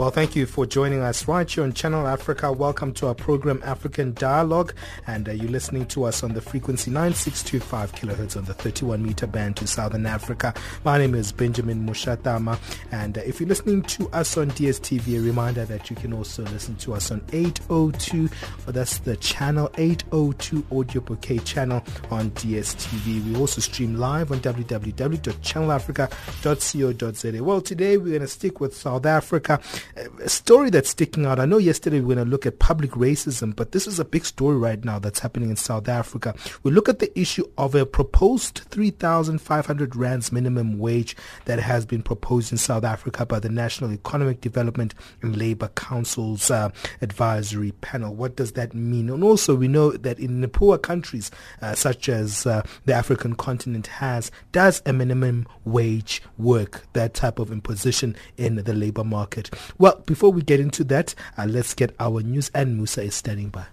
Well, thank you for joining us right here on Channel Africa. Welcome to our program African Dialogue, and uh, you're listening to us on the frequency 9625 kilohertz on the 31 meter band to Southern Africa. My name is Benjamin Mushatama, and uh, if you're listening to us on DSTV, a reminder that you can also listen to us on 802, well, that's the channel 802 audio bouquet channel on DSTV. We also stream live on www.channelafrica.co.za. Well, today we're going to stick with South Africa a story that's sticking out. I know yesterday we were going to look at public racism, but this is a big story right now that's happening in South Africa. We look at the issue of a proposed 3,500 rands minimum wage that has been proposed in South Africa by the National Economic Development and Labour Council's uh, advisory panel. What does that mean? And also, we know that in the poor countries, uh, such as uh, the African continent has, does a minimum wage work? That type of imposition in the labour market. Well, before we get into that, uh, let's get our news, and Musa is standing by.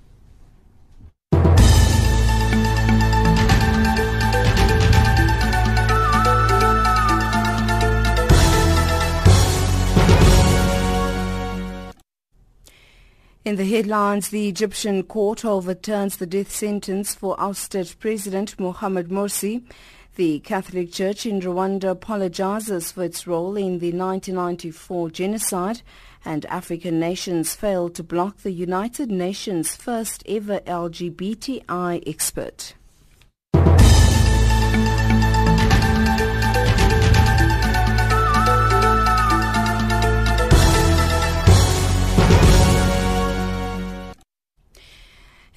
In the headlines, the Egyptian court overturns the death sentence for ousted President Mohamed Morsi. The Catholic Church in Rwanda apologizes for its role in the 1994 genocide and African nations failed to block the United Nations first ever LGBTI expert.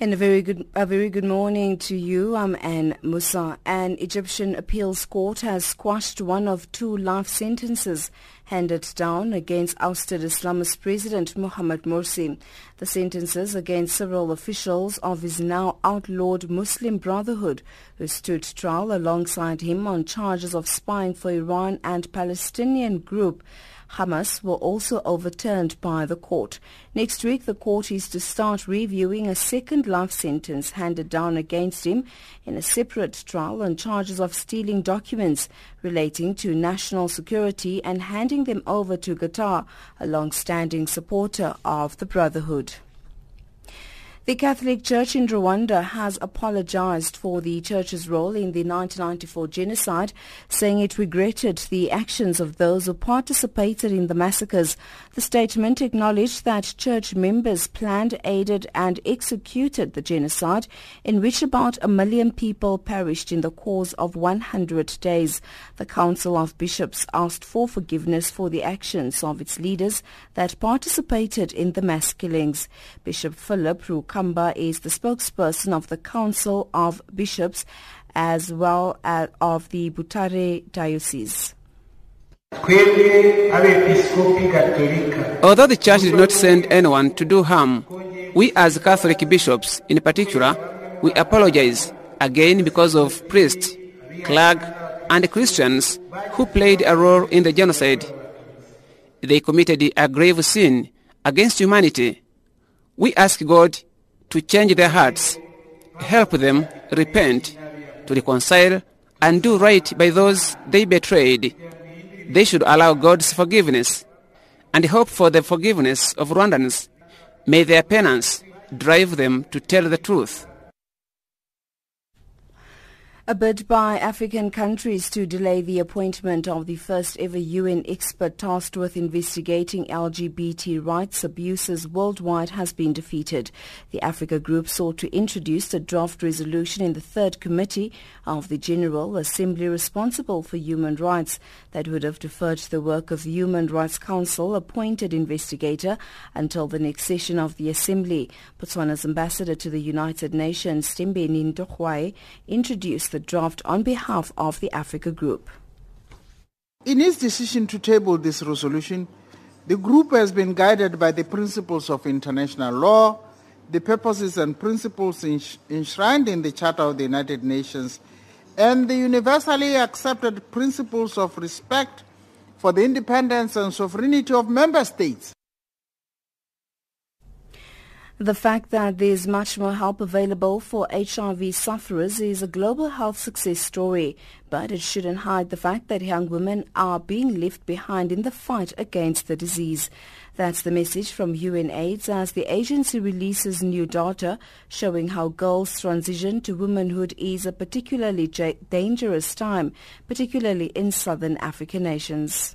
And a very good, a very good morning to you. I'm Anne Musa. An Egyptian appeals court has squashed one of two life sentences handed down against ousted Islamist President Mohamed Morsi. The sentences against several officials of his now outlawed Muslim Brotherhood, who stood trial alongside him on charges of spying for Iran and Palestinian group Hamas were also overturned by the court. Next week, the court is to start reviewing a second life sentence handed down against him in a separate trial on charges of stealing documents relating to national security and handing them over to Qatar, a long-standing supporter of the Brotherhood. The Catholic Church in Rwanda has apologized for the church's role in the 1994 genocide, saying it regretted the actions of those who participated in the massacres. The statement acknowledged that church members planned, aided and executed the genocide in which about a million people perished in the course of 100 days. The Council of Bishops asked for forgiveness for the actions of its leaders that participated in the mass killings. Bishop Philip Ruka Kamba is the spokesperson of the Council of Bishops as well as of the Butare Diocese. Although the church did not send anyone to do harm, we as Catholic bishops in particular, we apologize again because of priests, clergy, and Christians who played a role in the genocide. They committed a grave sin against humanity. We ask God to change their hearts, help them repent, to reconcile, and do right by those they betrayed. They should allow God's forgiveness and hope for the forgiveness of Rwandans. May their penance drive them to tell the truth. A bid by African countries to delay the appointment of the first ever UN expert tasked with investigating LGBT rights abuses worldwide has been defeated. The Africa Group sought to introduce a draft resolution in the third committee of the General Assembly responsible for human rights that would have deferred the work of the Human Rights Council appointed investigator until the next session of the Assembly. Botswana's ambassador to the United Nations, Thembani Ntwaagae, introduced the draft on behalf of the Africa Group. In its decision to table this resolution, The group has been guided by the principles of international law, the purposes and principles enshrined in the Charter of the United Nations, and the universally accepted principles of respect for the independence and sovereignty of member states. The fact that there is much more help available for HIV sufferers is a global health success story, but it shouldn't hide the fact that young women are being left behind in the fight against the disease. That's the message from UNAIDS as the agency releases new data showing how girls' transition to womanhood is a particularly dangerous time, particularly in southern African nations.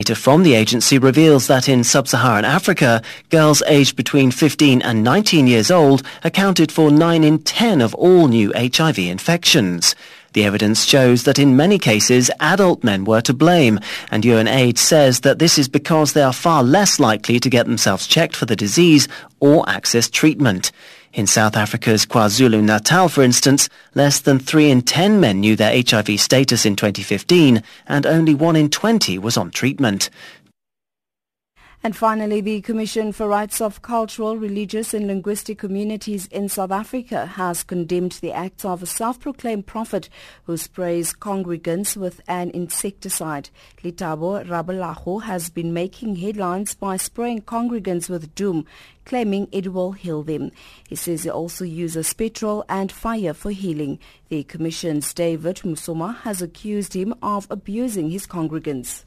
Data from the agency reveals that in sub-Saharan Africa, girls aged between 15 and 19 years old accounted for 9 in 10 of all new HIV infections. The evidence shows that in many cases, adult men were to blame, and UNAIDS says that this is because they are far less likely to get themselves checked for the disease or access treatment. In South Africa's KwaZulu-Natal, for instance, less than 3 in 10 men knew their HIV status in 2015 and only 1 in 20 was on treatment. And finally, the Commission for Rights of Cultural, Religious and Linguistic Communities in South Africa has condemned the acts of a self-proclaimed prophet who sprays congregants with an insecticide. Lethebo Rabalago has been making headlines by spraying congregants with doom, claiming it will heal them. He says he also uses petrol and fire for healing. The Commission's David Musoma has accused him of abusing his congregants.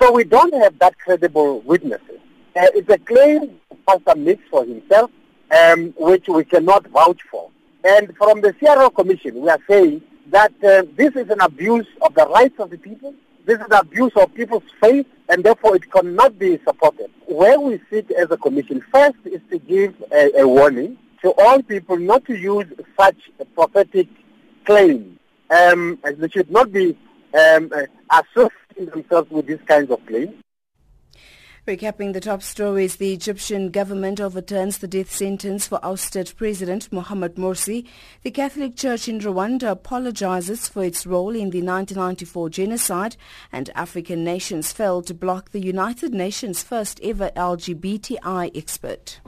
So we don't have that credible witnesses. Uh, it's a claim Pastor makes for himself, um, which we cannot vouch for. And from the CRL Commission, we are saying that uh, this is an abuse of the rights of the people. This is an abuse of people's faith, and therefore it cannot be supported. Where we sit as a commission, first is to give a, a warning to all people not to use such prophetic claims. Um, they should not be um, uh, associating themselves with these kinds of claims. Recapping the top stories, the Egyptian government overturns the death sentence for ousted President Mohamed Morsi. The Catholic Church in Rwanda apologizes for its role in the 1994 genocide, and African nations fail to block the United Nations' first ever LGBTI expert.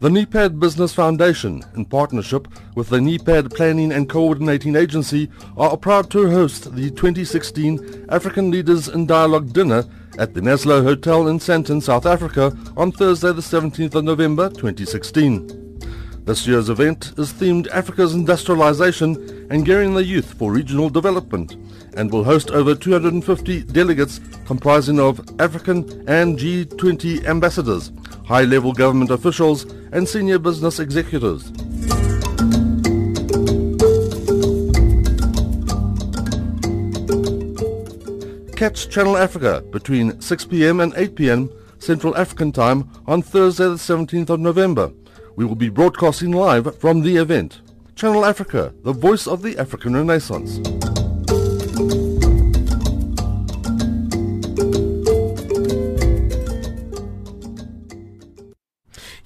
The NEPAD Business Foundation, in partnership with the NEPAD Planning and Coordinating Agency, are proud to host the 2016 African Leaders in Dialogue Dinner at the Maslow Hotel in Sandton, South Africa on Thursday the 17th of November 2016. This year's event is themed Africa's Industrialization and Gearing the Youth for Regional Development and will host over 250 delegates comprising of African and G20 ambassadors high-level government officials and senior business executives. Catch Channel Africa between 6pm and 8pm Central African Time on Thursday the 17th of November. We will be broadcasting live from the event. Channel Africa, the voice of the African Renaissance.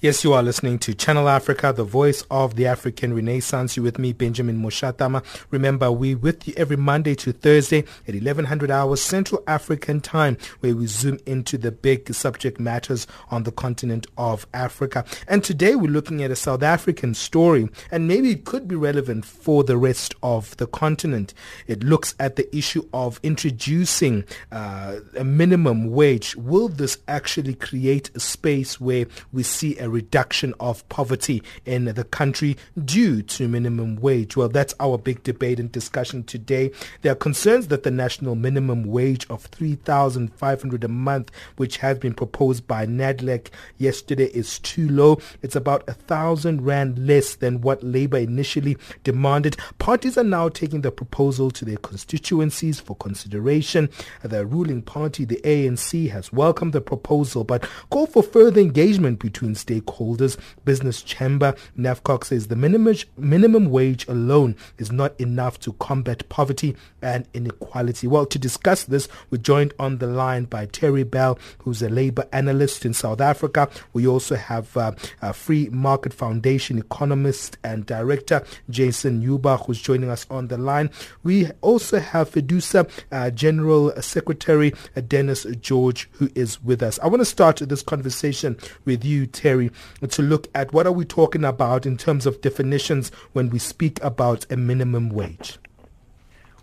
Yes, you are listening to Channel Africa, the voice of the African Renaissance. You with me, Benjamin Mushatama. Remember, we with you every Monday to Thursday at 1100 hours Central African time, where we zoom into the big subject matters on the continent of Africa. And today we're looking at a South African story, and maybe it could be relevant for the rest of the continent. It looks at the issue of introducing uh, a minimum wage. Will this actually create a space where we see a reduction of poverty in the country due to minimum wage? Well, that's our big debate and discussion today. There are concerns that the national minimum wage of 3,500 a month, which has been proposed by Nedlac yesterday, is too low. It's about a thousand rand less than what Labour initially demanded. Parties are now taking the proposal to their constituencies for consideration. The ruling party, the ANC, has welcomed the proposal but called for further engagement between stakeholders stakeholders. Business Chamber, NAFCOC says the minimum, minimum wage alone is not enough to combat poverty and inequality. Well, to discuss this, we're joined on the line by Terry Bell, who's a labor analyst in South Africa. We also have uh, a Free Market Foundation economist and director, Jasson Urbach, who's joining us on the line. We also have FEDUSA uh, General Secretary uh, Dennis George, who is with us. I want to start this conversation with you, Terry, to look at what are we talking about in terms of definitions when we speak about a minimum wage.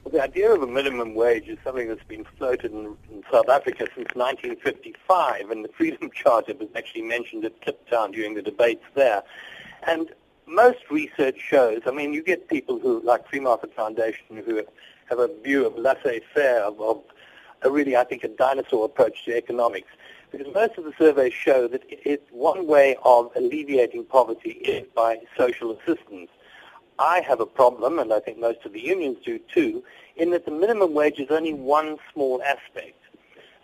Well, the idea of a minimum wage is something that's been floated in, in, South Africa since 1955, and the Freedom Charter was actually mentioned at Kliptown during the debates there. And most research shows, I mean, you get people who, like Free Market Foundation, who have a view of laissez-faire, of, of a really, I think, a dinosaur approach to economics. Because most of the surveys show that it, one way of alleviating poverty is by social assistance. I have a problem, and I think most of the unions do too, in that the minimum wage is only one small aspect.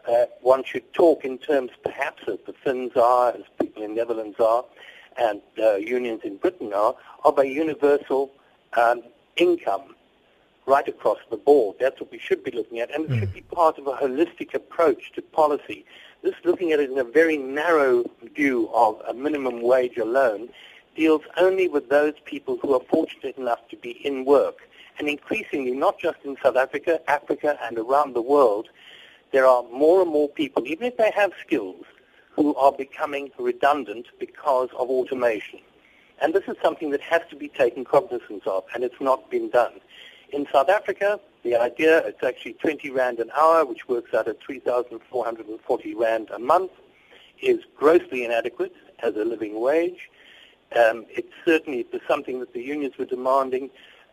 Uh, one should talk in terms, perhaps, as the Finns are, as people in the Netherlands are, and uh, unions in Britain are, of a universal um, income right across the board. That's what we should be looking at, and it should be part of a holistic approach to policy. This looking at it in a very narrow view of a minimum wage alone deals only with those people who are fortunate enough to be in work. And increasingly, not just in South Africa, Africa, and around the world, there are more and more people, even if they have skills, who are becoming redundant because of automation. And this is something that has to be taken cognizance of, and it's not been done. In South Africa, the idea, it's actually 20 Rand an hour, which works out at 3,440 Rand a month, is grossly inadequate as a living wage. Um, it certainly was something that the unions were demanding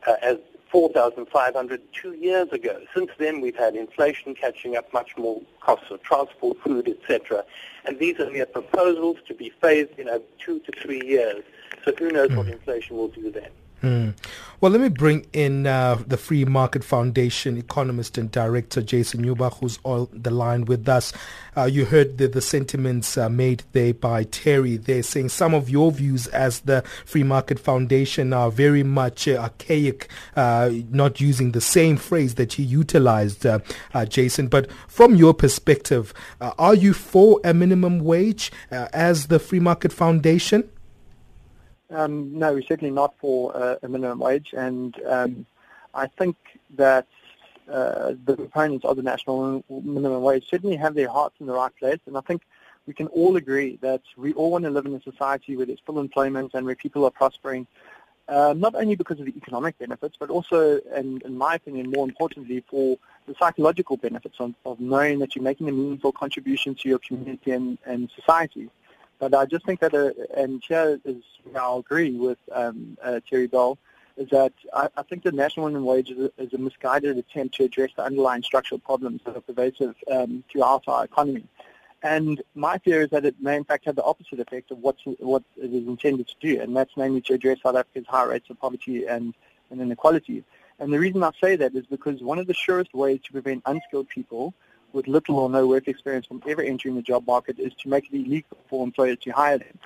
uh, as 4,500 two years ago. Since then, we've had inflation catching up much more costs of transport, food, etc. And these are mere proposals to be phased in over two to three years. So who knows mm. what inflation will do then. Mm. Well, let me bring in uh, the Free Market Foundation economist and director Jasson Urbach, who's on the line with us. Uh, you heard the, the sentiments uh, made there by Terry. They're saying some of your views as the Free Market Foundation are very much uh, archaic, uh, not using the same phrase that you utilized, uh, Jasson. But from your perspective, are you for a minimum wage as the Free Market Foundation? Um, no, certainly not for uh, a minimum wage, and um, I think that uh, the proponents of the national minimum wage certainly have their hearts in the right place, and I think we can all agree that we all want to live in a society where there's full employment and where people are prospering, uh, not only because of the economic benefits, but also, and in my opinion, more importantly, for the psychological benefits of, of knowing that you're making a meaningful contribution to your community and, and society. But I just think that, uh, and here is I'll agree with um, uh, Terry Bell, is that I, I, think the national minimum wage is a, is a, misguided attempt to address the underlying structural problems that are pervasive um, throughout our economy. And my fear is that it may in fact have the opposite effect of what's, what it is intended to do, and that's namely to address South Africa's high rates of poverty and, and inequality. And the reason I say that is because one of the surest ways to prevent unskilled people with little or no work experience from ever entering the job market is to make it illegal for employers to hire them.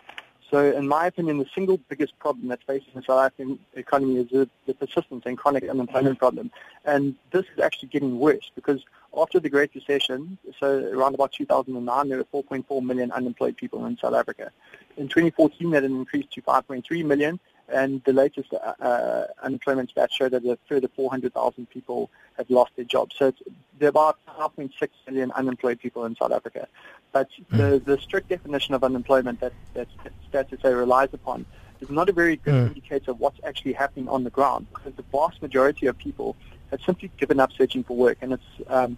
So in my opinion, the single biggest problem that's facing the South African economy is the, the persistent and chronic unemployment problem. And this is actually getting worse because after the Great Recession, so around about 2009, there were 4.4 million unemployed people in South Africa. In 2014, that had increased to 5.3 million, and the latest uh, uh, unemployment stats show that a further 400,000 people have lost their jobs. So are about 5.6 million unemployed people in South Africa. But mm. the, the strict definition of unemployment that, that Stats SA relies upon is not a very good mm. indicator of what's actually happening on the ground because the vast majority of people have simply given up searching for work. And it's um,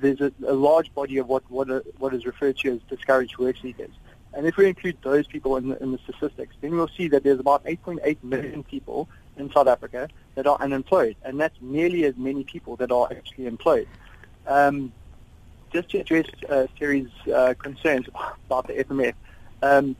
there's a, a large body of what, what, what is referred to as discouraged work seekers. And if we include those people in the, in the statistics, then we'll see that there's about 8.8 million people in South Africa that are unemployed, and that's nearly as many people that are actually employed. Um, just to address uh, Terry's uh, concerns about the FMF, um,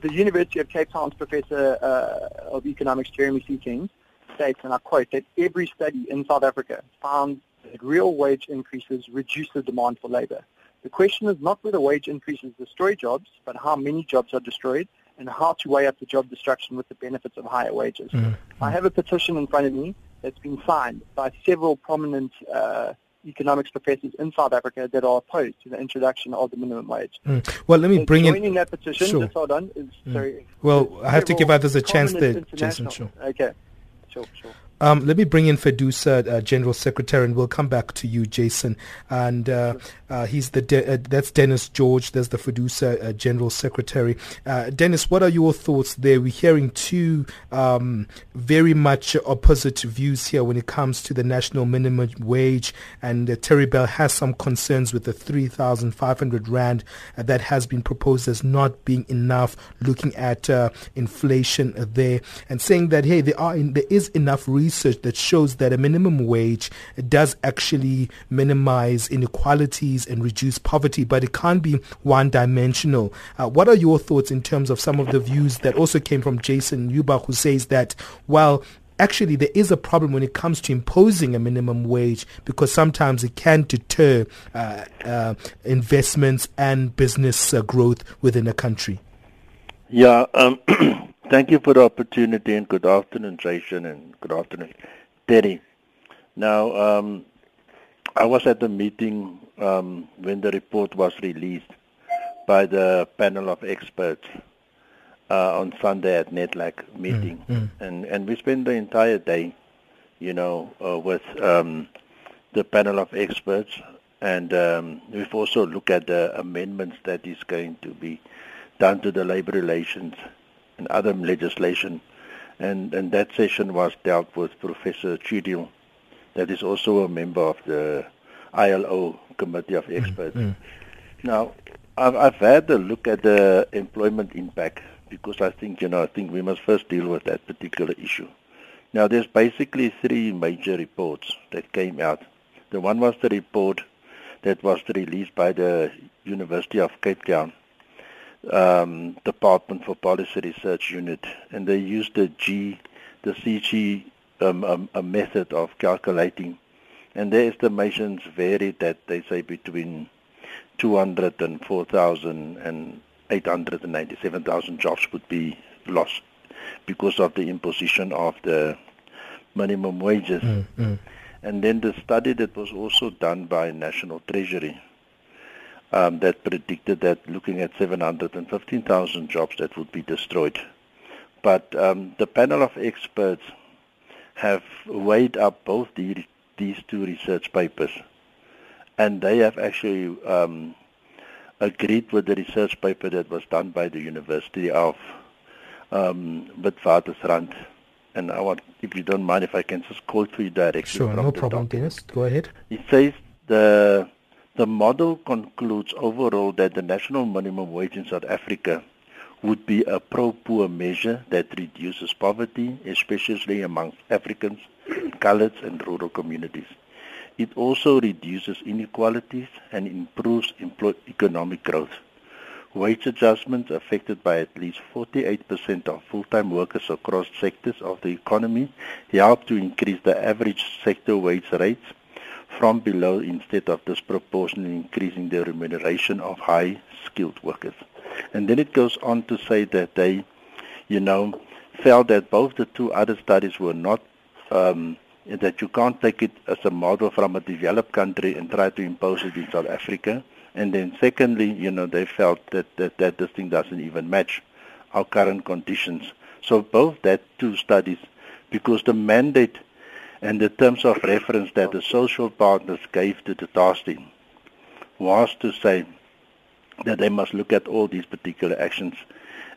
the University of Cape Town's professor uh, of economics, Jeremy Seekings, states, and I quote, that every study in South Africa found that real wage increases reduce the demand for labor. The question is not whether wage increases destroy jobs, but how many jobs are destroyed and how to weigh up the job destruction with the benefits of higher wages. Mm. I have a petition in front of me that's been signed by several prominent uh, economics professors in South Africa that are opposed to the introduction of the minimum wage. Mm. Well, let me So bring joining in. that petition, Sure. just hold on, is Mm. sorry. Well, I have to give others a chance there, Jasson. Sure. Okay, sure, sure. Um, let me bring in Fedusa, uh, General Secretary, and we'll come back to you, Jasson. And uh, uh, he's the de- uh, that's Dennis George. There's the Fedusa uh, General Secretary. Uh, Dennis, what are your thoughts there? We're hearing two um, very much opposite views here when it comes to the national minimum wage. And uh, Terry Bell has some concerns with the 3,500 rand that has been proposed as not being enough. Looking at uh, inflation there and saying that hey, there are in, there is enough research that shows that a minimum wage does actually minimize inequalities and reduce poverty, but it can't be one-dimensional. Uh, what are your thoughts in terms of some of the views that also came from Jasson Urbach, who says that well. Actually, there is a problem when it comes to imposing a minimum wage because sometimes it can deter uh, uh, investments and business uh, growth within a country. Yeah, um, thank you for the opportunity and good afternoon, Jasson, and good afternoon, Terry. Now, um, I was at the meeting um, when the report was released by the panel of experts uh, on Sunday at Nedlac meeting, Mm, and and we spent the entire day, you know, uh, with um, the panel of experts, and um, we've also looked at the amendments that is going to be done to the labor relations and other legislation. And, and that session was dealt with Professor Cheadle, that is also a member of the ILO Committee of mm, Experts. Mm. Now, I've, I've had a look at the employment impact because I think, you know, I think we must first deal with that particular issue. Now, there's basically three major reports that came out. The one was the report that was released by the University of Cape Town um, Department for Policy Research Unit, and they used the G, the CG um, um, a method of calculating, and their estimations varied that they say between 204,000 and 897,000 jobs would be lost because of the imposition of the minimum wages. Mm, mm. And then the study that was also done by National Treasury um, that predicted that looking at 715,000 jobs that would be destroyed. But um, the panel of experts have weighed up both the, these two research papers, and they have actually um, agreed with the research paper that was done by the University of um, Witwatersrand. And I want, if you don't mind, if I can just quote for you directly Sure, no the problem. Dennis. Go ahead. It says the the model concludes overall that the national minimum wage in South Africa would be a pro-poor measure that reduces poverty, especially amongst Africans, coloureds and rural communities. It also reduces inequalities and improves economic growth. Wage adjustments affected by at least 48% of full-time workers across sectors of the economy help to increase the average sector wage rates from below instead of disproportionately increasing the remuneration of high-skilled workers. And then it goes on to say that they, you know, felt that both the two other studies were not, um, that you can't take it as a model from a developed country and try to impose it in South Africa. And then secondly, you know, they felt that, that, that this thing doesn't even match our current conditions. So both that two studies, because the mandate and the terms of reference that the social partners gave to the task team was to say that they must look at all these particular actions.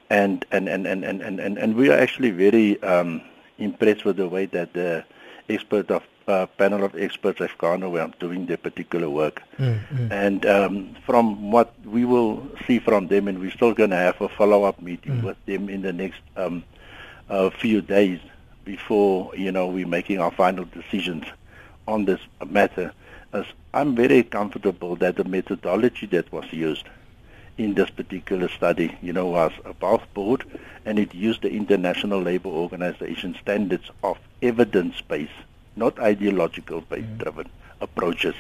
And, and, and, and, and, and, and, and we are actually very um, impressed with the way that the expert of uh, panel of experts have gone around doing their particular work. Mm, mm. And um, from what we will see from them, and we're still going to have a follow-up meeting Mm. with them in the next um, uh, few days before you know we're making our final decisions on this matter. As I'm very comfortable that the methodology that was used in this particular study, you know, was above board, and it used the International Labour Organization standards of evidence-based, not ideological-based driven approaches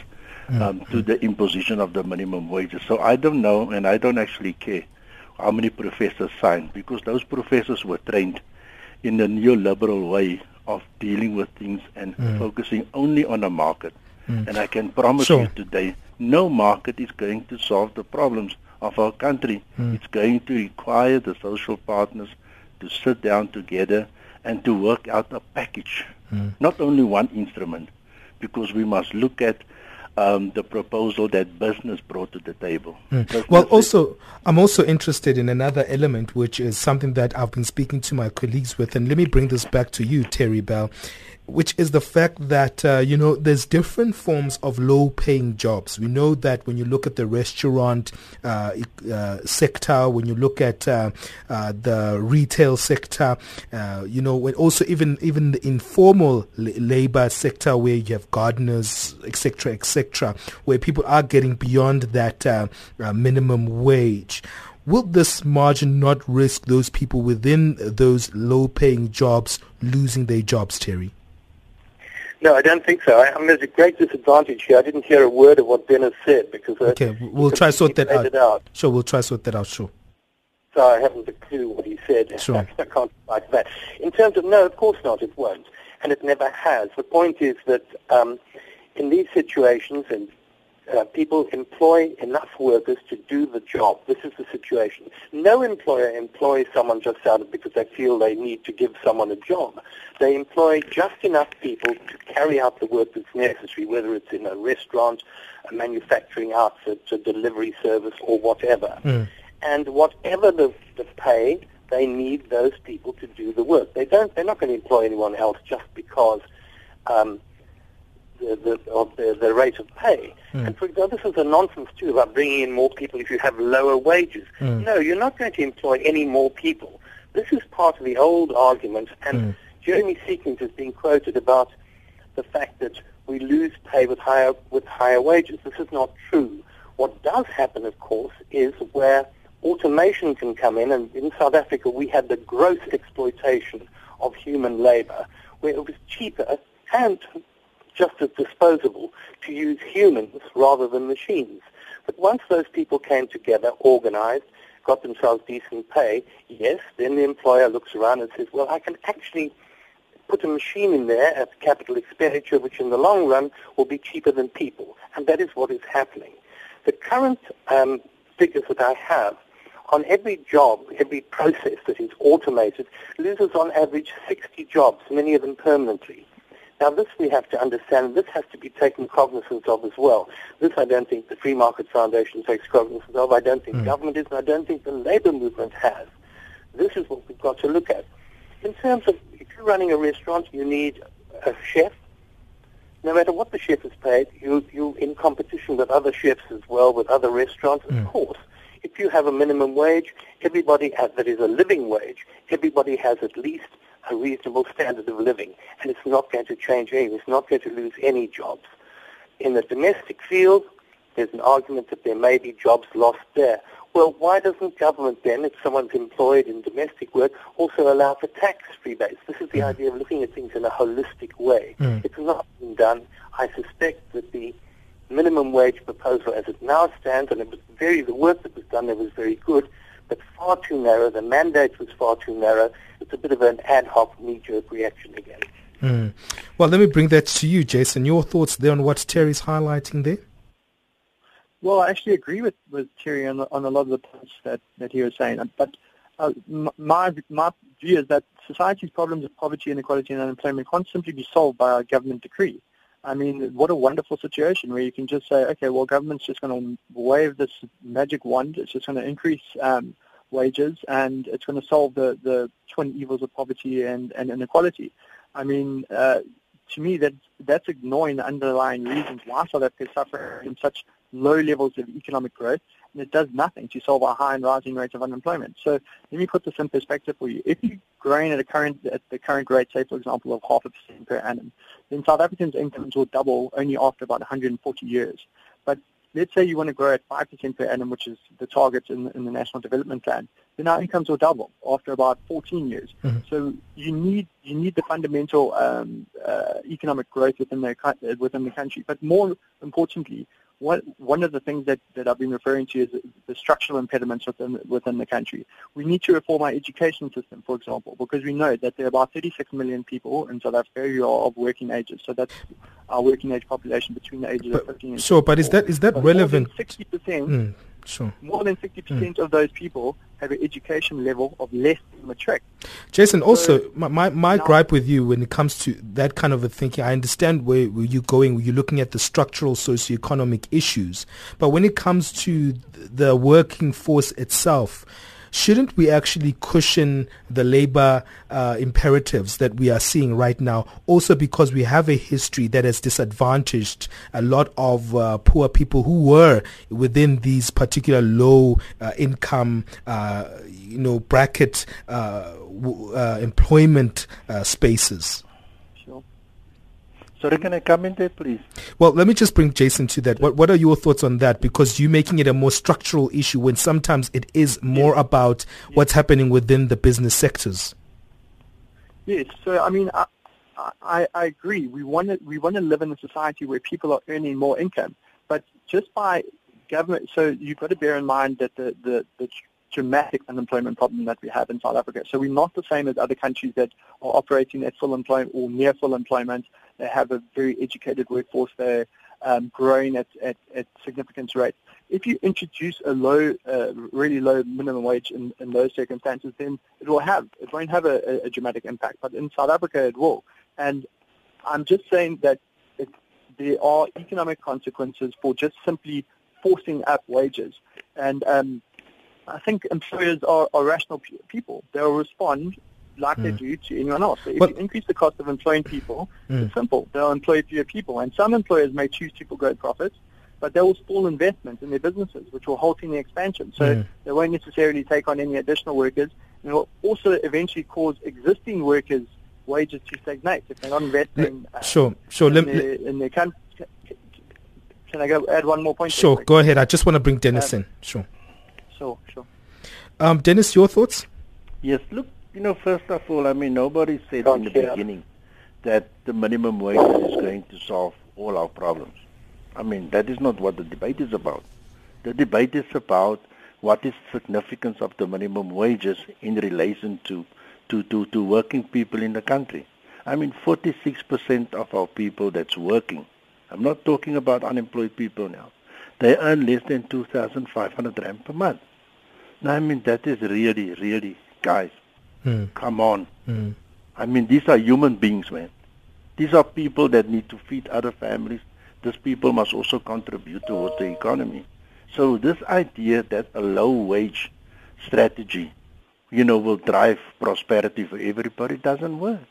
um, to the imposition of the minimum wages. So I don't know, and I don't actually care how many professors signed because those professors were trained in the neoliberal way of dealing with things and Mm. focusing only on a market. Mm. And I can promise Sure. you today, no market is going to solve the problems of our country. Mm. It's going to require the social partners to sit down together and to work out a package, Mm. not only one instrument, because we must look at um, the proposal that business brought to the table. Mm. Well, also, I'm also interested in another element, which is something that I've been speaking to my colleagues with, and let me bring this back to you, Terry Bell, which is the fact that uh, you know there's different forms of low-paying jobs. We know that when you look at the restaurant uh, uh, sector, when you look at uh, uh, the retail sector, uh, you know, when also even even the informal la- labor sector, where you have gardeners, etc., etc., where people are getting beyond that minimum wage. Will this margin not risk those people within those low-paying jobs losing their jobs, Terry? No, I don't think so. I, I mean, there's a great disadvantage here. I didn't hear a word of what Dennis said because uh, Okay, we'll try sort that out. out. Sure, we'll try sort that out. Sure. so I haven't a clue what he said. Sure. I can't like that. In terms of no, of course not. It won't, and it never has. The point is that um, in these situations, and uh, people employ enough workers to do the job. This is the situation. No employer employs someone just out of because they feel they need to give someone a job. They employ just enough people to carry out the work that's necessary, whether it's in a restaurant, a manufacturing outfit, a delivery service, or whatever. And whatever the, the pay, they need those people to do the work. They don't. They're not going to employ anyone else just because um, the, of the, the rate of pay. And for example, this is a nonsense too about bringing in more people if you have lower wages. Mm. No, you're not going to employ any more people. This is part of the old argument, and Jeremy Seekings has been quoted about the fact that we lose pay with higher with higher wages. This is not true. What does happen, of course, is where automation can come in, and in South Africa we had the gross exploitation of human labor, where it was cheaper and just as disposable to use humans rather than machines. But once those people came together, organized, got themselves decent pay, yes, then the employer looks around and says, well, I can actually put a machine in there at capital expenditure, which in the long run will be cheaper than people. And that is what is happening. The current um, figures that I have on every job, every process that is automated, loses on average 60 jobs, many of them permanently. Now, this we have to understand. This has to be taken cognizance of as well. This I don't think the Free Market Foundation takes cognizance of. I don't think mm. government is, and I don't think the labour movement has. This is what we've got to look at. In terms of if you're running a restaurant, you need a chef. No matter what the chef is paid, you, you're in competition with other chefs as well, with other restaurants, of mm. course. If you have a minimum wage, everybody has, that is a living wage, everybody has at least a reasonable standard of living, and it's not going to change anything. It's not going to lose any jobs. In the domestic field, there's an argument that there may be jobs lost there. Well, why doesn't government then, if someone's employed in domestic work, also allow for tax rebates? This is the idea of looking at things in a holistic way. Mm. It's not been done. I suspect that the minimum wage proposal as it now stands, and it was very, the work that was done there was very good, but far too narrow. The mandate was far too narrow. It's a bit of an ad hoc knee-jerk reaction again. Mm. Well, let me bring that to you, Jasson. Your thoughts there on what Terry's highlighting there? Well, I actually agree with, with Terry on, on a lot of the points that, that he was saying. But uh, my, my view is that society's problems of poverty, inequality, and unemployment can't simply be solved by a government decree. I mean, what a wonderful situation where you can just say, okay, well, government's just going to wave this magic wand. It's just going to increase um, wages, and it's going to solve the, the twin evils of poverty and, and inequality. I mean, uh, to me, that that's ignoring the underlying reasons why South Africa is suffering from such low levels of economic growth, it does nothing to solve our high and rising rates of unemployment. So let me put this in perspective for you. If you're growing at a current at the current rate, say for example of half a percent per annum, then South Africans' incomes will double only after about 140 years. But let's say you want to grow at 5% per annum, which is the target in, in the National Development Plan, then our incomes will double after about 14 years. Mm-hmm. So you need you need the fundamental um, uh, economic growth within the within the country. But more importantly, one one of the things that, that I've been referring to is the structural impediments within within the country. We need to reform our education system, for example, because we know that there are about 36 million people in South Africa who are of working ages. So that's our working age population between the ages but, of 15 and Sure, but is that is that but relevant? 60 percent. Mm, sure. More than 60 percent of those people have an education level of less than matric. Jasson, also, my, my, my gripe with you when it comes to that kind of a thinking, I understand where, where you're going, where you're looking at the structural socioeconomic issues, but when it comes to the working force itself, shouldn't we actually cushion the labor uh, imperatives that we are seeing right now? Also, because we have a history that has disadvantaged a lot of uh, poor people who were within these particular low uh, income, uh, you know, bracket uh, w- uh, employment spaces. Sorry, can I come in there, please? Well, let me just bring Jasson to that. What What are your thoughts on that? Because you're making it a more structural issue when sometimes it is more yes. about yes. what's happening within the business sectors. Yes. So, I mean, I, I, I agree. We want to we want to live in a society where people are earning more income, but just by government. So you've got to bear in mind that the the, the dramatic unemployment problem that we have in South Africa. So we're not the same as other countries that are operating at full employment or near full employment. They have a very educated workforce. They're um, growing at, at, at significant rates. If you introduce a low, uh, really low minimum wage in, in those circumstances, then it will have, it won't have a, a dramatic impact. But in South Africa, it will. And I'm just saying that it, there are economic consequences for just simply forcing up wages. And um, I think employers are, are rational people. They'll respond like mm. they do to anyone else. So if but, you increase the cost of employing people, mm. it's simple. They'll employ fewer people. And some employers may choose to forego profits, but they will stall investment in their businesses, which will halt in the expansion. So mm. they won't necessarily take on any additional workers. And it will also eventually cause existing workers' wages to stagnate if they're not investing uh, sure, sure. in, their, in their country. Can I go add one more point? Sure, go ahead. I just want to bring Dennis um, in. Sure. Sure, sure. Um, Dennis, your thoughts? Yes, look, you know, first of all, I mean, nobody said in the beginning that the minimum wage is going to solve all our problems. I mean, that is not what the debate is about. The debate is about what is the significance of the minimum wages in relation to, to, to, to working people in the country. I mean, 46% of our people that's working, I'm not talking about unemployed people now, they earn less than 2,500 rand per month. Now, I mean, that is really, really, guys, mm. come on. Mm. I mean, these are human beings, man. These are people that need to feed other families. These people must also contribute towards the economy. So this idea that a low wage strategy, you know, will drive prosperity for everybody doesn't work.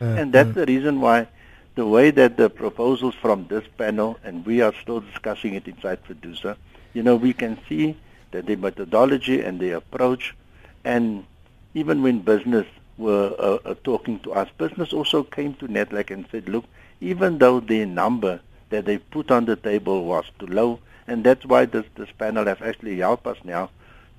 Uh, and that's uh. the reason why the way that the proposals from this panel, and we are still discussing it inside Producer, you know, we can see that the methodology and the approach, and even when business were uh, uh, talking to us, business also came to NEDLAC and said, look, even though the number that they put on the table was too low, and that's why this, this panel has actually helped us now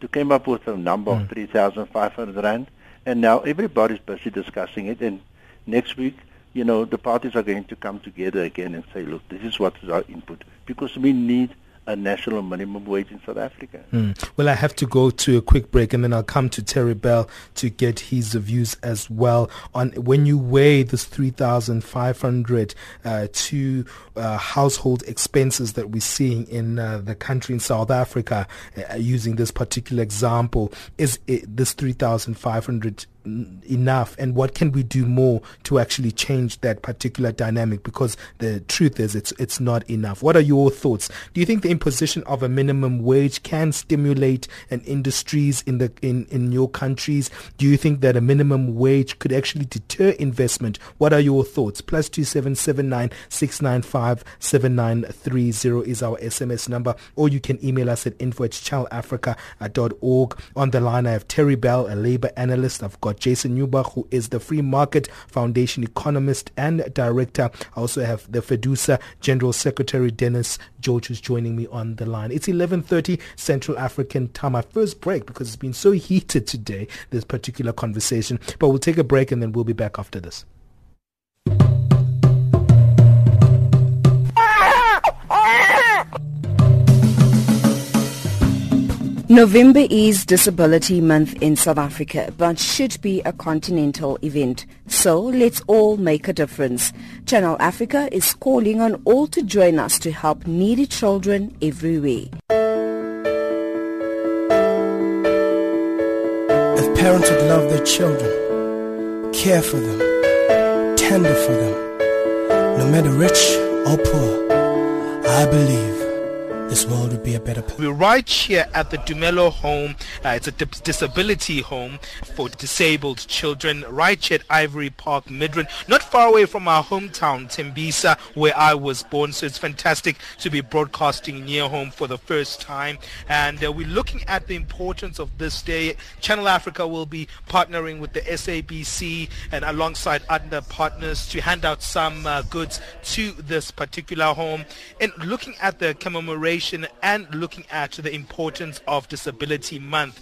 to come up with a number mm. of 3,500 Rand, and now everybody's busy discussing it, and next week, you know, the parties are going to come together again and say, look, this is what is our input, because we need a national minimum wage in South Africa. Mm. Well, I have to go to a quick break and then I'll come to Terry Bell to get his views as well on when you weigh this 3,500 uh, to uh, household expenses that we're seeing in uh, the country in South Africa, uh, using this particular example, is it, this 3,500 enough? And what can we do more to actually change that particular dynamic? Because the truth is it's it's not enough. What are your thoughts? Do you think the imposition of a minimum wage can stimulate an industries in the in in your countries? Do you think that a minimum wage could actually deter investment? What are your thoughts? Plus 2779 695 7930 is our sms number. Or you can email us at info at channelafrica.org on the line i have terry bell a labor analyst. I've got got Jasson Urbach, who is the Free Market Foundation economist and director. I also have the FEDUSA General Secretary Dennis George, who's joining me on the line. It's 11:30 Central African time. My first break because it's been so heated today. This particular conversation, but we'll take a break and then we'll be back after this. November is Disability Month in South Africa, but should be a continental event. So let's all make a difference. Channel Africa is calling on all to join us to help needy children everywhere. If parents would love their children, care for them, tender for them, no matter rich or poor, I believe this world would be a better place. We're right here at the Dumelo home. Uh, it's a disability home for disabled children right here at Ivory Park, Midrand, not far away from our hometown, Tembisa, where I was born. So it's fantastic to be broadcasting near home for the first time. And uh, we're looking at the importance of this day. Channel Africa will be partnering with the SABC and alongside other partners to hand out some uh, goods to this particular home. And looking at the commemoration and looking at the importance of Disability Month.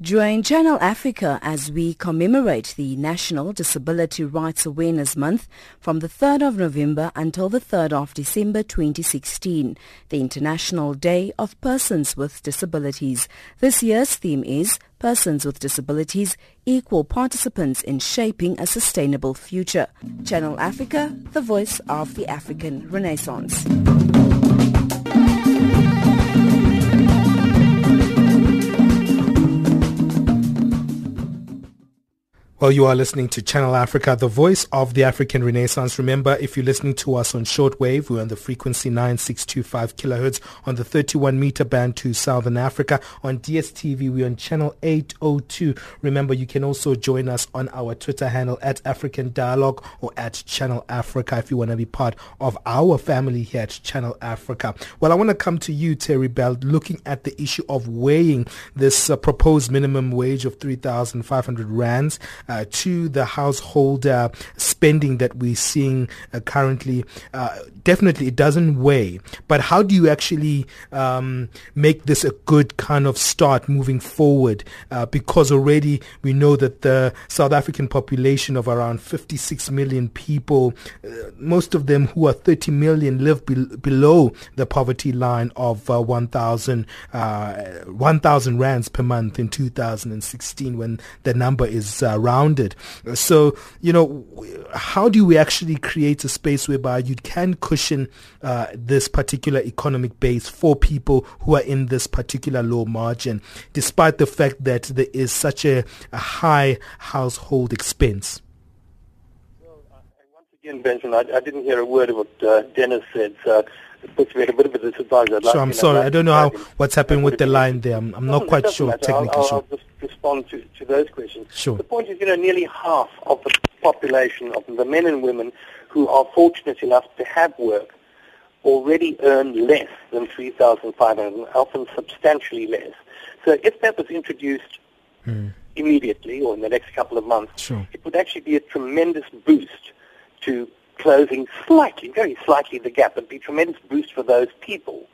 Join Channel Africa as we commemorate the National Disability Rights Awareness Month from the 3rd of November until the 3rd of December 2016, the International Day of Persons with Disabilities. This year's theme is Persons with Disabilities, Equal Participants in Shaping a Sustainable Future. Channel Africa, the voice of the African Renaissance. Well, you are listening to Channel Africa, the voice of the African Renaissance. Remember, if you're listening to us on shortwave, we're on the frequency 9625 kilohertz on the 31 meter band to Southern Africa. On DSTV, we're on channel 802. Remember, you can also join us on our Twitter handle at African Dialogue or at Channel Africa if you want to be part of our family here at Channel Africa. Well, I want to come to you, Terry Bell, looking at the issue of weighing this uh, proposed minimum wage of 3,500 rands uh, to the household uh, spending that we're seeing uh, currently. Uh, definitely, it doesn't weigh. But how do you actually um, make this a good kind of start moving forward? Uh, because already we know that the South African population of around 56 million people, most of them who are 30 million, live be- below the poverty line of 1,000 1,000 rands per month in 2016 when the number is around so, you know, how do we actually create a space whereby you can cushion uh, this particular economic base for people who are in this particular low margin, despite the fact that there is such a, a high household expense? Well, uh, once again, Benjamin, I, I, didn't hear a word of what uh, Dennis said, so it puts me at a bit of a disadvantage. so I'm sorry, I don't know how what's happening with the line there. I'm, I'm not quite sure technically I'll, I'll, sure. I'll just respond to, to those questions. Sure. The point is, you know, nearly half of the population of the men and women who are fortunate enough to have work already earn less than 3,500, often substantially less. So if that was introduced mm. immediately or in the next couple of months, sure. it would actually be a tremendous boost to closing slightly, very slightly the gap. It would be a tremendous boost for those people.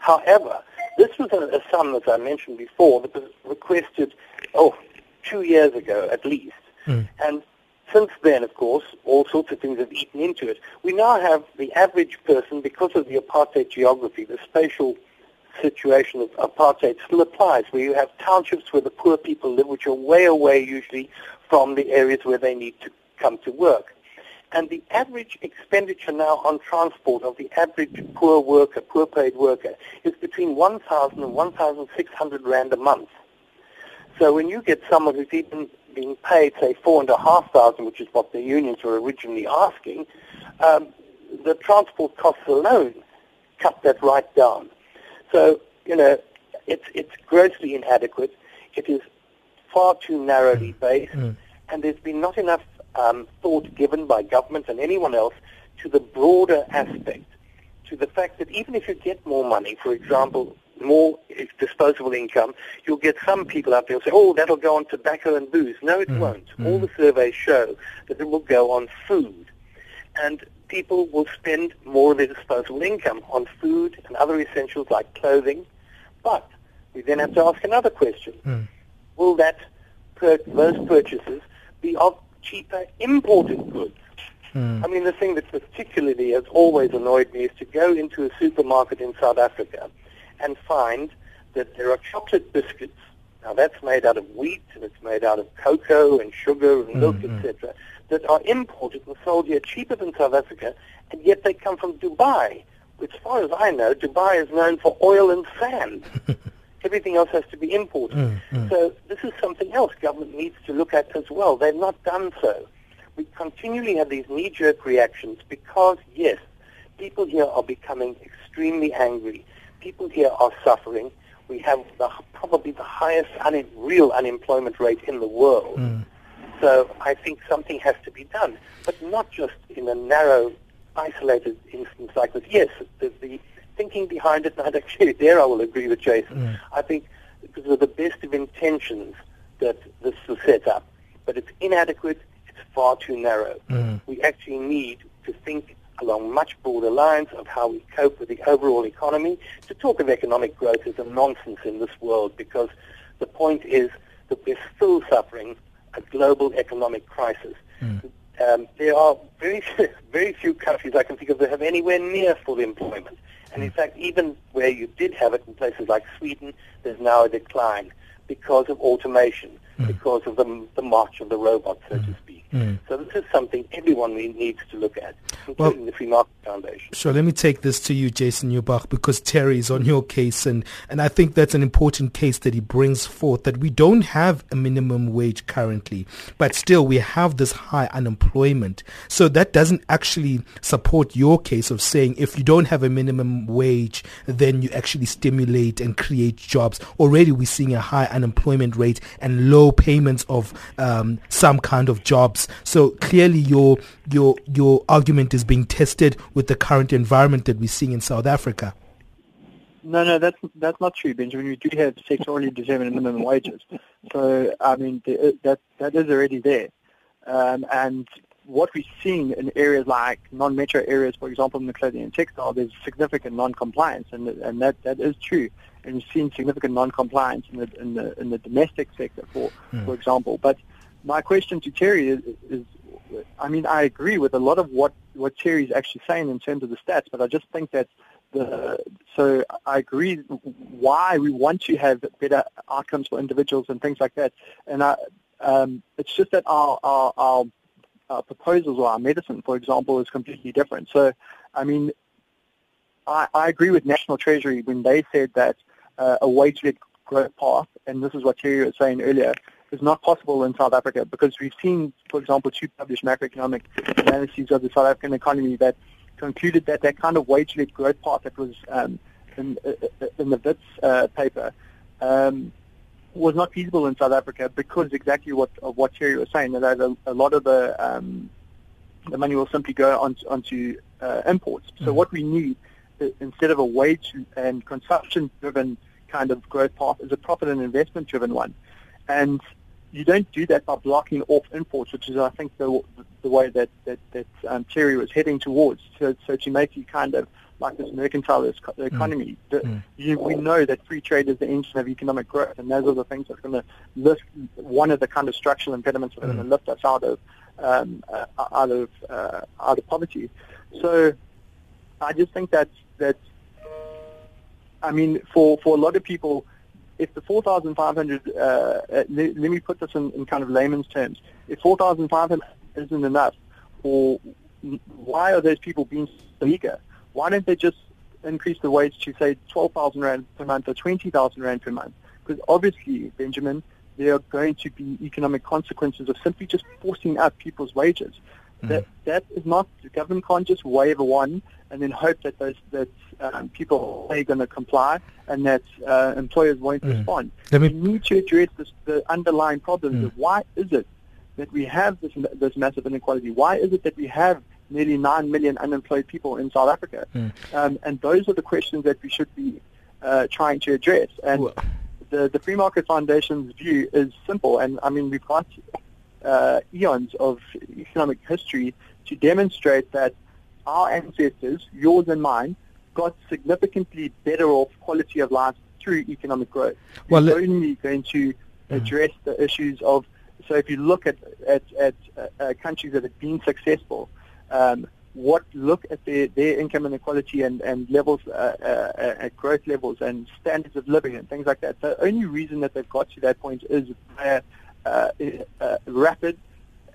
However, this was a, a sum, as I mentioned before, that was requested, oh, two years ago at least. Mm. And since then, of course, all sorts of things have eaten into it. We now have the average person, because of the apartheid geography, the spatial situation of apartheid still applies, where you have townships where the poor people live, which are way away usually from the areas where they need to come to work. And the average expenditure now on transport of the average poor worker, poor paid worker, is between 1,000 and 1,600 rand a month. So when you get someone who's even being paid, say, 4,500, which is what the unions were originally asking, um, the transport costs alone cut that right down. So, you know, it's, it's grossly inadequate. It is far too narrowly based, mm. and there's been not enough um, thought given by government and anyone else to the broader aspect, to the fact that even if you get more money, for example, more disposable income, you'll get some people out there who say, oh, that'll go on tobacco and booze. No, it Mm. won't. Mm. All the surveys show that it will go on food. And people will spend more of their disposable income on food and other essentials like clothing. But we then have to ask another question. Will that per- those purchases be of cheaper imported goods? Hmm. I mean, the thing that particularly has always annoyed me is to go into a supermarket in South Africa and find that there are chocolate biscuits. Now, that's made out of wheat and it's made out of cocoa and sugar and hmm, milk, hmm. etc., that are imported and sold here cheaper than South Africa, and yet they come from Dubai. Which, as far as I know, Dubai is known for oil and sand. Everything else has to be imported. Mm, mm. So this is something else government needs to look at as well. They've not done so. We continually have these knee-jerk reactions because, yes, people here are becoming extremely angry. People here are suffering. We have the, probably the highest un- real unemployment rate in the world. Mm. So I think something has to be done, but not just in a narrow, isolated instance like this. Yes, the, the thinking behind it, and I'd actually there I will agree with Jasson. Mm. I think because of the best of intentions that this was set up, but it's inadequate, it's far too narrow. Mm. We actually need to think along much broader lines of how we cope with the overall economy. To talk of economic growth is a nonsense in this world because the point is that we're still suffering a global economic crisis. Mm. Um, there are very very few countries I can think of that have anywhere near full employment. And in fact, even where you did have it in places like Sweden, there's now a decline because of automation, Mm. because of the, the march of the robots, so to mm. speak. Mm. So this is something everyone needs to look at, including the Free Market Foundation. Sure, let me take this to you, Jasson Urbach, because Terry is on your case, and, and I think that's an important case that he brings forth, that we don't have a minimum wage currently, but still we have this high unemployment. So that doesn't actually support your case of saying if you don't have a minimum wage, then you actually stimulate and create jobs. Already we're seeing a high unemployment rate and low payments of um, some kind of jobs. So clearly your your your argument is being tested with the current environment that we're seeing in South Africa. No, no, that's that's not true, Benjamin. We do have sectorally determined minimum wages, so I mean the, that that is already there, um, and what we're seeing in areas like non-metro areas, for example, in the clothing and textile, there's significant non-compliance, and and that that is true. And we've seen significant non-compliance in the in the in the domestic sector, for for example. But my question to Terry is, is, I mean, I agree with a lot of what what Terry is actually saying in terms of the stats, but I just think that the so I agree why we want to have better outcomes for individuals and things like that, and I, um, it's just that our our, our our proposals or our medicine, for example, is completely different. So, I mean, I, I agree with National Treasury when they said that uh, a wage-led growth path, and this is what Terry was saying earlier, is not possible in South Africa because we've seen, for example, two published macroeconomic analyses of the South African economy that concluded that that kind of wage-led growth path that was um, in, in the Wits uh, paper um, was not feasible in South Africa because exactly what of what Terry was saying, that a, a lot of the um, the money will simply go on, onto uh, imports. So what we need instead of a wage and consumption-driven kind of growth path is a profit and investment-driven one. And you don't do that by blocking off imports, which is, I think, the the way that that, that um, Terry was heading towards. So, so to make you kind of like this mercantilist co- economy, the, you, we know that free trade is the engine of economic growth, and those are the things that are going to lift one of the kind of structural impediments that are going to lift us out of um, uh, out of uh, out of poverty. So, I just think that that I mean, for, for a lot of people, if the 4,500, uh, uh, let, let me put this in, in kind of layman's terms, if 4,500 isn't enough, or why are those people being so eager? Why don't they just increase the wage to, say, 12,000 Rand per month or 20,000 Rand per month? Because obviously, Benjamin, there are going to be economic consequences of simply just forcing up people's wages. That that is not the government can't just wave a wand and then hope that those that um, people are going to comply and that uh, employers won't respond. Let me- we need to address this, the underlying problems of why is it that we have this this massive inequality? Why is it that we have nearly nine million unemployed people in South Africa? Um, and those are the questions that we should be uh, trying to address. And the, the Free Market Foundation's view is simple. And I mean, we've got uh, eons of economic history to demonstrate that our ancestors, yours and mine, got significantly better off quality of life through economic growth. Well, it's only going to address the issues of. So if you look at at, at uh, countries that have been successful, um, what look at their, their income inequality and, and levels, uh, uh, at growth levels and standards of living and things like that. The only reason that they've got to that point is uh, uh, rapid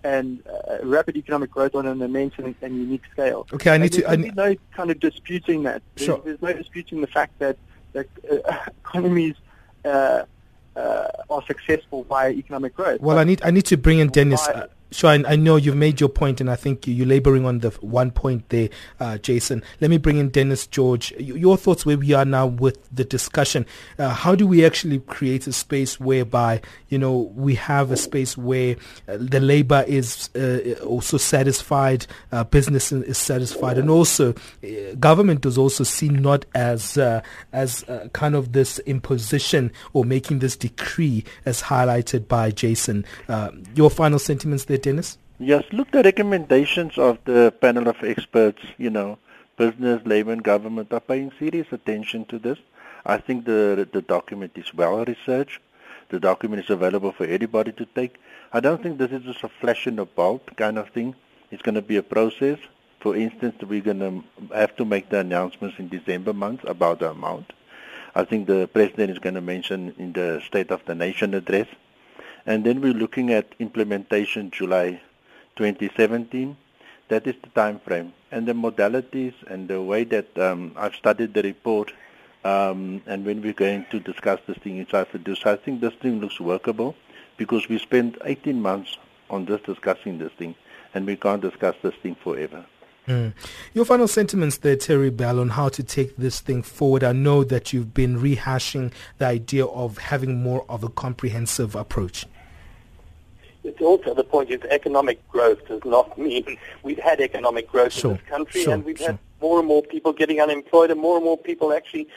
and uh, rapid economic growth on an immense and, and unique scale. Okay, I need to. There's no kind of disputing that. There's, sure. there's no disputing the fact that, that uh, economies uh, uh, are successful via economic growth. Well, I need I need to bring in Dennis. Uh, Sure, I, I, know you've made your point, and I think you're laboring on the one point there, uh, Jasson. Let me bring in Dennis George. Your thoughts where we are now with the discussion. Uh, how do we actually create a space whereby, you know, we have a space where uh, the labor is uh, also satisfied, uh, business is satisfied, and also uh, government is also seen not as as kind of this imposition or making this decree as highlighted by Jasson. your final sentiments there Dennis? Yes, look, the recommendations of the panel of experts, you know, business, labor and government are paying serious attention to this. I think the, the document is well researched. The document is available for anybody to take. I don't think this is just a flash in the bolt kind of thing. It's going to be a process. For instance, we're going to have to make the announcements in December month about the amount. I think the president is going to mention in the State of the Nation address and then we're looking at implementation July 2017. That is the time frame. And the modalities and the way that um, I've studied the report um, and when we're going to discuss this thing inside so I think this thing looks workable because we spent 18 months on just discussing this thing and we can't discuss this thing forever. Mm. Your final sentiments there, Terry Bell, on how to take this thing forward. I know that you've been rehashing the idea of having more of a comprehensive approach. It's also the point is economic growth does not mean we've had economic growth sure. in this country sure. and we've sure. had more and more people getting unemployed and more and more people actually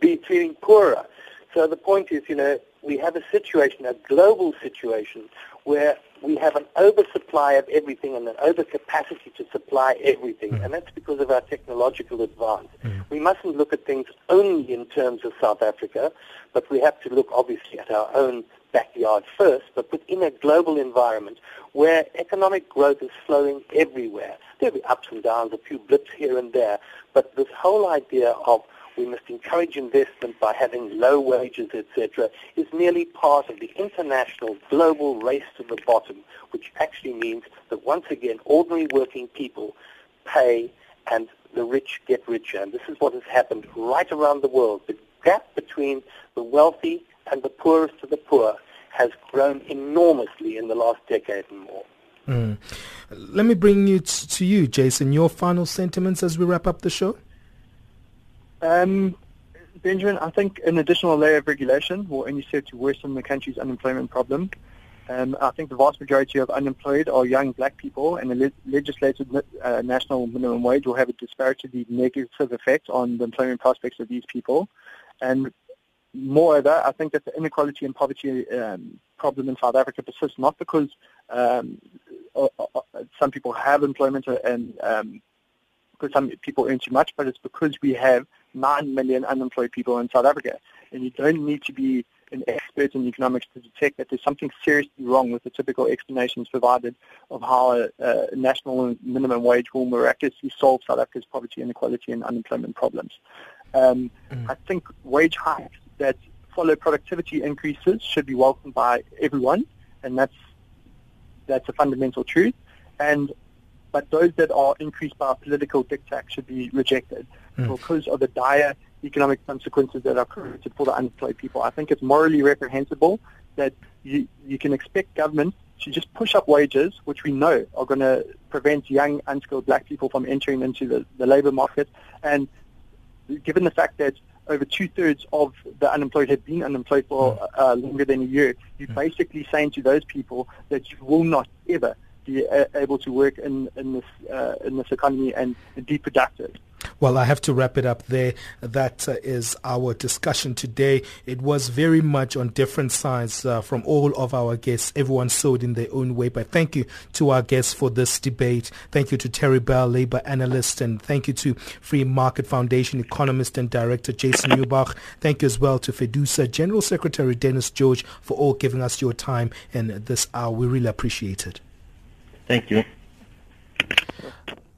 be feeling poorer. So the point is, you know, we have a situation, a global situation, where we have an oversupply of everything and an overcapacity to supply everything, mm. and that's because of our technological advance. Mm. We mustn't look at things only in terms of South Africa, but we have to look obviously at our own backyard first, but within a global environment where economic growth is flowing everywhere. There'll be ups and downs, a few blips here and there, but this whole idea of we must encourage investment by having low wages, etc., is merely part of the international global race to the bottom, which actually means that once again ordinary working people pay and the rich get richer. And this is what has happened right around the world. The gap between the wealthy and the poorest of the poor has grown enormously in the last decade and more. Mm. Let me bring you t- to you, Jasson. Your final sentiments as we wrap up the show. Um, Benjamin, I think an additional layer of regulation will only serve to worsen the country's unemployment problem. Um, I think the vast majority of unemployed are young black people, and the le- legislated uh, national minimum wage will have a disparately negative effect on the employment prospects of these people. And moreover, I think that the inequality and poverty um, problem in South Africa persists not because um, uh, uh, some people have employment and um, because some people earn too much, but it's because we have 9 million unemployed people in South Africa. And you don't need to be an expert in economics to detect that there's something seriously wrong with the typical explanations provided of how a, a national minimum wage will miraculously solve South Africa's poverty, inequality, and unemployment problems. Um, mm. I think wage hikes that follow productivity increases should be welcomed by everyone, and that's that's a fundamental truth. And but those that are increased by political diktat should be rejected mm. because of the dire economic consequences that are created for the unemployed people. I think it's morally reprehensible that you, you can expect government to just push up wages, which we know are going to prevent young, unskilled black people from entering into the, the labor market. And given the fact that over two-thirds of the unemployed have been unemployed for mm. uh, longer than a year, you're mm. basically saying to those people that you will not ever be able to work in, in this uh, in this economy and, and be productive. Well, I have to wrap it up there. That uh, is our discussion today. It was very much on different sides uh, from all of our guests. Everyone it in their own way. But thank you to our guests for this debate. Thank you to Terry Bell, labor analyst, and thank you to Free Market Foundation economist and director Jasson Urbach. Thank you as well to FEDUSA General Secretary Dennis George for all giving us your time in this hour. We really appreciate it. Thank you.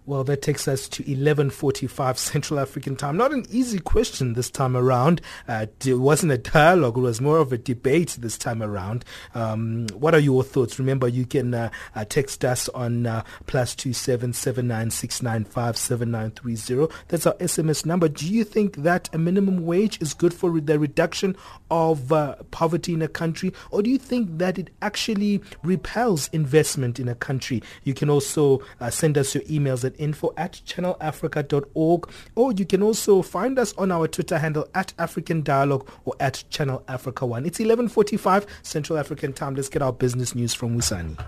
Well, that takes us to 11:45 Central African Time. Not an easy question this time around. Uh, it wasn't a dialogue; it was more of a debate this time around. Um, what are your thoughts? Remember, you can uh, uh, text us on uh, plus two seven seven nine six nine five seven nine three zero. That's our SMS number. Do you think that a minimum wage is good for the reduction of uh, poverty in a country, or do you think that it actually repels investment in a country? You can also uh, send us your emails at info at channelafrica.org or you can also find us on our Twitter handle at African Dialogue or at Channel Africa 1. It's 11.45 Central African time. Let's get our business news from Wisani.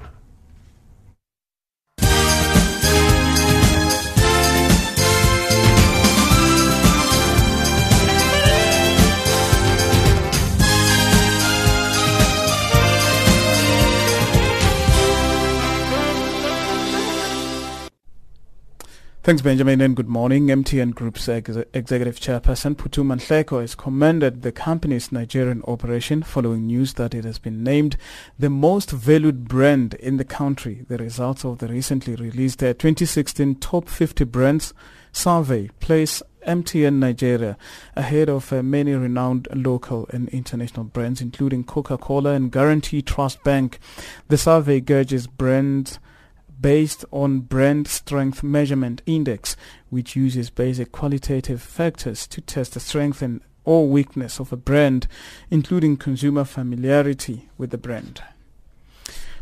Thanks, Benjamin, and good morning. MTN Group's ex- executive chairperson Phuthuma Nhleko has commended the company's Nigerian operation following news that it has been named the most valued brand in the country. The results of the recently released 2016 Top 50 Brands survey place MTN Nigeria ahead of uh, many renowned local and international brands, including Coca-Cola and Guaranty Trust Bank. The survey gauges brands based on brand strength measurement index, which uses basic qualitative factors to test the strength and or weakness of a brand, including consumer familiarity with the brand.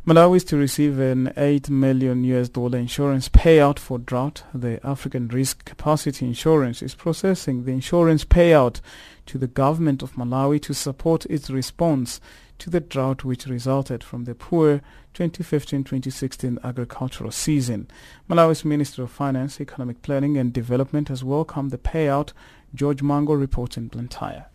Malawi is to receive an 8 million US dollar insurance payout for drought. The African Risk Capacity Insurance is processing the insurance payout to the government of Malawi to support its response to the drought which resulted from the poor 2015-2016 agricultural season. Malawi's Minister of Finance, Economic Planning and Development has welcomed the payout. George Mango reports in Blantyre.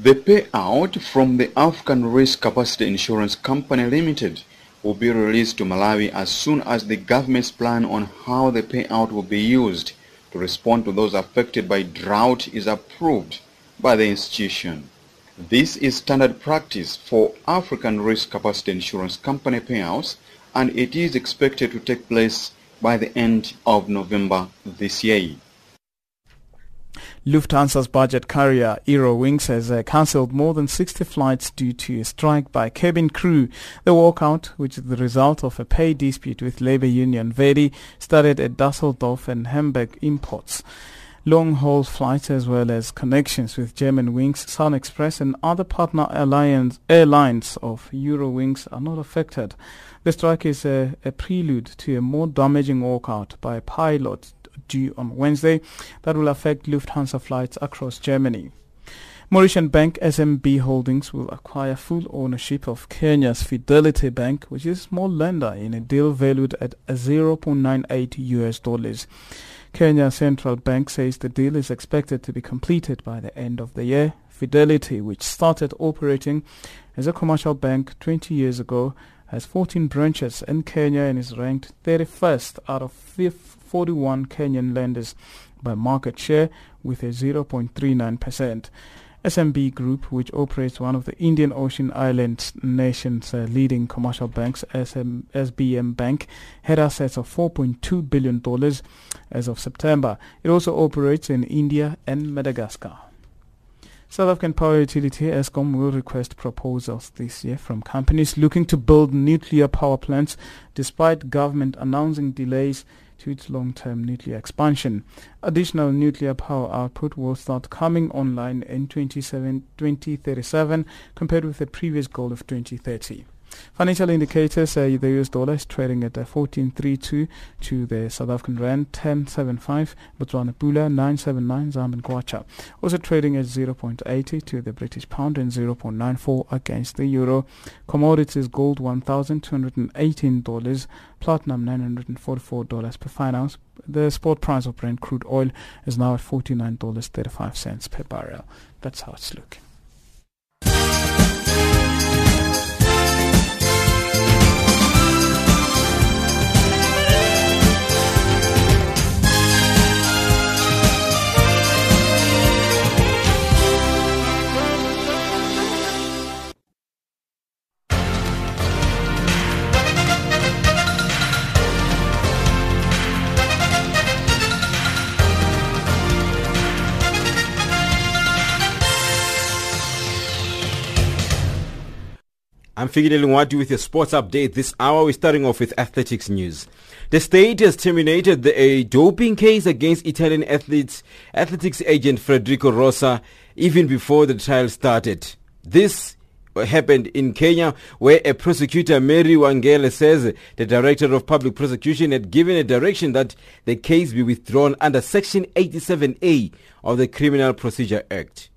The payout from the African Risk Capacity Insurance Company Limited will be released to Malawi as soon as the government's plan on how the payout will be used to respond to those affected by drought is approved by the institution. This is standard practice for African Risk Capacity Insurance Company payouts and it is expected to take place by the end of November this year. Lufthansa's budget carrier Eurowings has uh, cancelled more than 60 flights due to a strike by cabin crew. The walkout, which is the result of a pay dispute with labor union Verdi, started at Dusseldorf and Hamburg imports long-haul flights as well as connections with Germanwings, Sun Express and other partner alliance, airlines of Eurowings are not affected. The strike is a, a prelude to a more damaging walkout by pilots due on Wednesday that will affect Lufthansa flights across Germany. Mauritian bank SBM Holdings will acquire full ownership of Kenya's Fidelity Bank, which is a small lender in a deal valued at 0.98 US dollars. Kenya Central Bank says the deal is expected to be completed by the end of the year. Fidelity, which started operating as a commercial bank 20 years ago, has 14 branches in Kenya and is ranked 31st out of 41 Kenyan lenders by market share with a 0.39%. SBM Group, which operates one of the Indian Ocean Islands nation's uh, leading commercial banks, SM, SBM Bank, had assets of $4.2 billion as of September. It also operates in India and Madagascar. South African Power Utility Eskom will request proposals this year from companies looking to build nuclear power plants despite government announcing delays to its long-term nuclear expansion. Additional nuclear power output will start coming online in 2037 compared with the previous goal of 2030. Financial indicators, uh, the US dollar is trading at uh, 14.32 to the South African rand 10.75, Botswana pula 9.79, Zambian kwacha. Also trading at 0.80 to the British pound and 0.94 against the euro. Commodities gold $1,218, platinum $944 per fine ounce. The spot price of Brent crude oil is now at $49.35 per barrel. That's how it's looking. I'm Figile Lungwati with your sports update. This hour we're starting off with athletics news. The state has terminated the, a doping case against Italian athletes, athletics agent Federico Rosa even before the trial started. This happened in Kenya where a prosecutor Mary Wangele says the director of public prosecution had given a direction that the case be withdrawn under section 87A of the Criminal Procedure Act.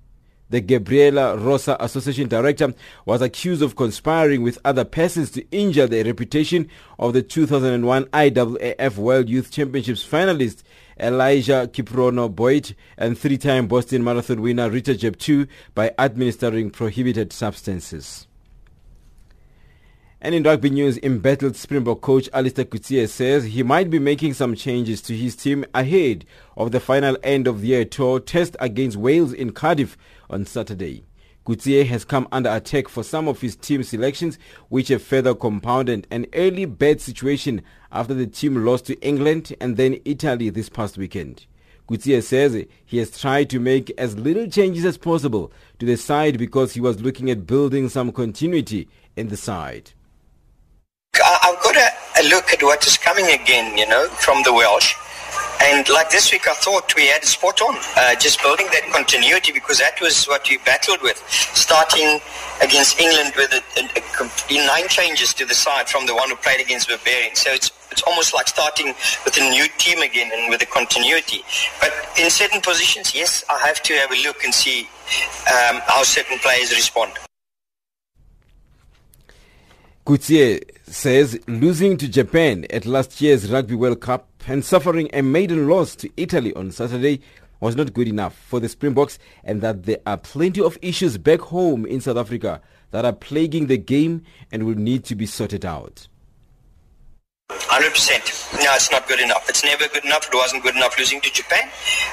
The Gabriela Rosa Association Director was accused of conspiring with other persons to injure the reputation of the 2001 IAAF World Youth Championships finalist Elijah Kiprono Boyd and three-time Boston Marathon winner Richard Jeptoo by administering prohibited substances. And in rugby news, embattled Springbok coach Allister Coetzee says he might be making some changes to his team ahead of the final end of the year tour test against Wales in Cardiff on Saturday. Coetzee has come under attack for some of his team selections, which have further compounded an early bad situation after the team lost to England and then Italy this past weekend. Coetzee says he has tried to make as little changes as possible to the side because he was looking at building some continuity in the side. I've got a, look at what is coming again, you know, from the Welsh. And like this week, I thought we had spot on, uh, just building that continuity because that was what we battled with, starting against England with a, a, a, nine changes to the side from the one who played against Barbarians. So it's it's almost like starting with a new team again and with a continuity. But in certain positions, yes, I have to have a look and see um, how certain players respond. Coetzee says losing to Japan at last year's Rugby World Cup and suffering a maiden loss to Italy on Saturday was not good enough for the Springboks and that there are plenty of issues back home in South Africa that are plaguing the game and will need to be sorted out. 100%. No, it's not good enough. It's never good enough. It wasn't good enough losing to Japan,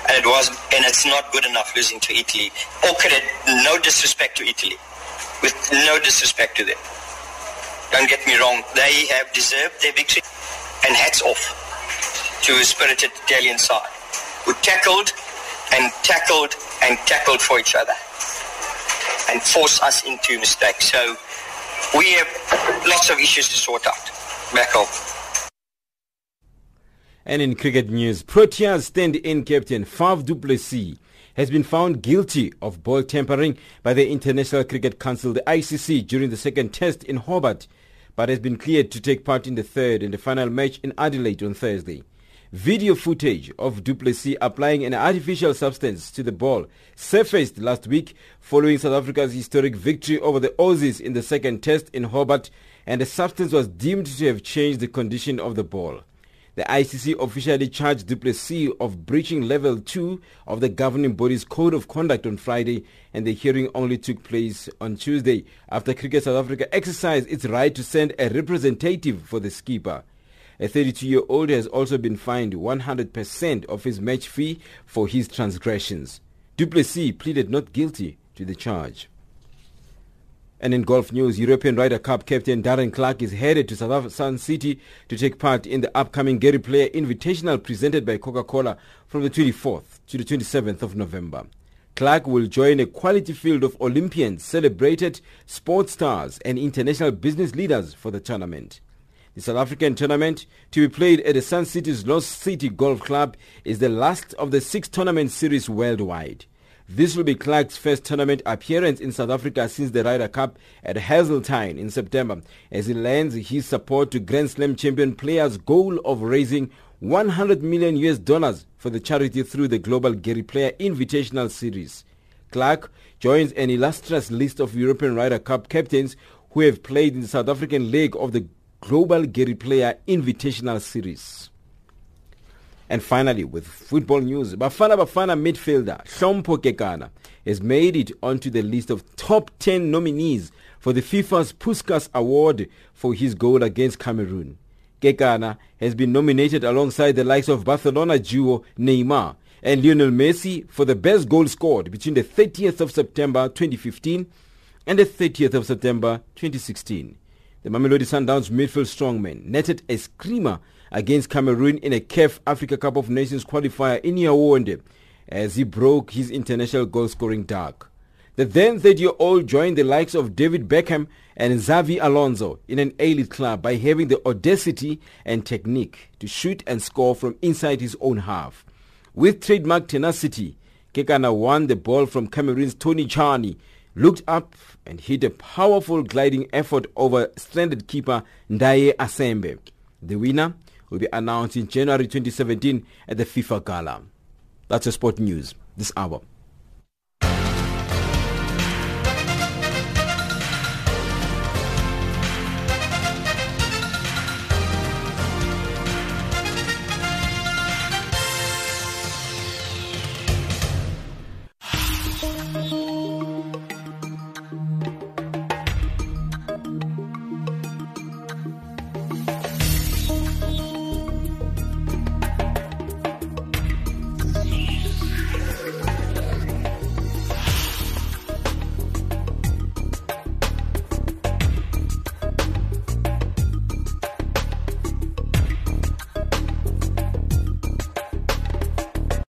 and it was, and it's not good enough losing to Italy. Okay, no disrespect to Italy, with no disrespect to them. Don't get me wrong, they have deserved their victory and hats off to a spirited Italian side who tackled and tackled and tackled for each other and forced us into mistakes. So we have lots of issues to sort out back home. And in cricket news, Proteas stand-in captain Faf du Plessis has been found guilty of ball tampering by the International Cricket Council, the ICC, during the second test in Hobart but has been cleared to take part in the third and the final match in Adelaide on Thursday. Video footage of du Plessis applying an artificial substance to the ball surfaced last week following South Africa's historic victory over the Aussies in the second test in Hobart and the substance was deemed to have changed the condition of the ball. The ICC officially charged du Plessis of breaching level 2 of the governing body's code of conduct on Friday and the hearing only took place on Tuesday after Cricket South Africa exercised its right to send a representative for the skipper. A 32-year-old has also been fined 100% of his match fee for his transgressions. Du Plessis pleaded not guilty to the charge. And in golf news, European Ryder Cup captain Darren Clarke is headed to South Sun City to take part in the upcoming Gary Player Invitational presented by Coca-Cola from the 24th to the 27th of November. Clarke will join a quality field of Olympians, celebrated sports stars and international business leaders for the tournament. The South African tournament, to be played at the Sun City's Lost City Golf Club, is the last of the six tournament series worldwide. This will be Clarke's first tournament appearance in South Africa since the Ryder Cup at Hazeltine in September as he lends his support to Grand Slam champion players' goal of raising 100 million US dollars for the charity through the Global Gary Player Invitational Series. Clark joins an illustrious list of European Ryder Cup captains who have played in the South African leg of the Global Gary Player Invitational Series. And finally, with football news, Bafana Bafana midfielder Hlompho Kekana has made it onto the list of top 10 nominees for the FIFA's Puskas Award for his goal against Cameroon. Kekana has been nominated alongside the likes of Barcelona duo Neymar and Lionel Messi for the best goal scored between the 30th of September 2015 and the 30th of September 2016. The Mamelodi Sundowns midfield strongman netted a screamer against Cameroon in a CAF Africa Cup of Nations qualifier in Yaoundé as he broke his international goal-scoring dark. The then 30-year-old joined the likes of David Beckham and Xabi Alonso in an elite club by having the audacity and technique to shoot and score from inside his own half. With trademark tenacity, Kekana won the ball from Cameroon's Tony Tchani, looked up and hit a powerful gliding effort over stranded keeper N'dy Assembé. The winner will be announced in January 2017 at the FIFA Gala. That's your sport news this hour.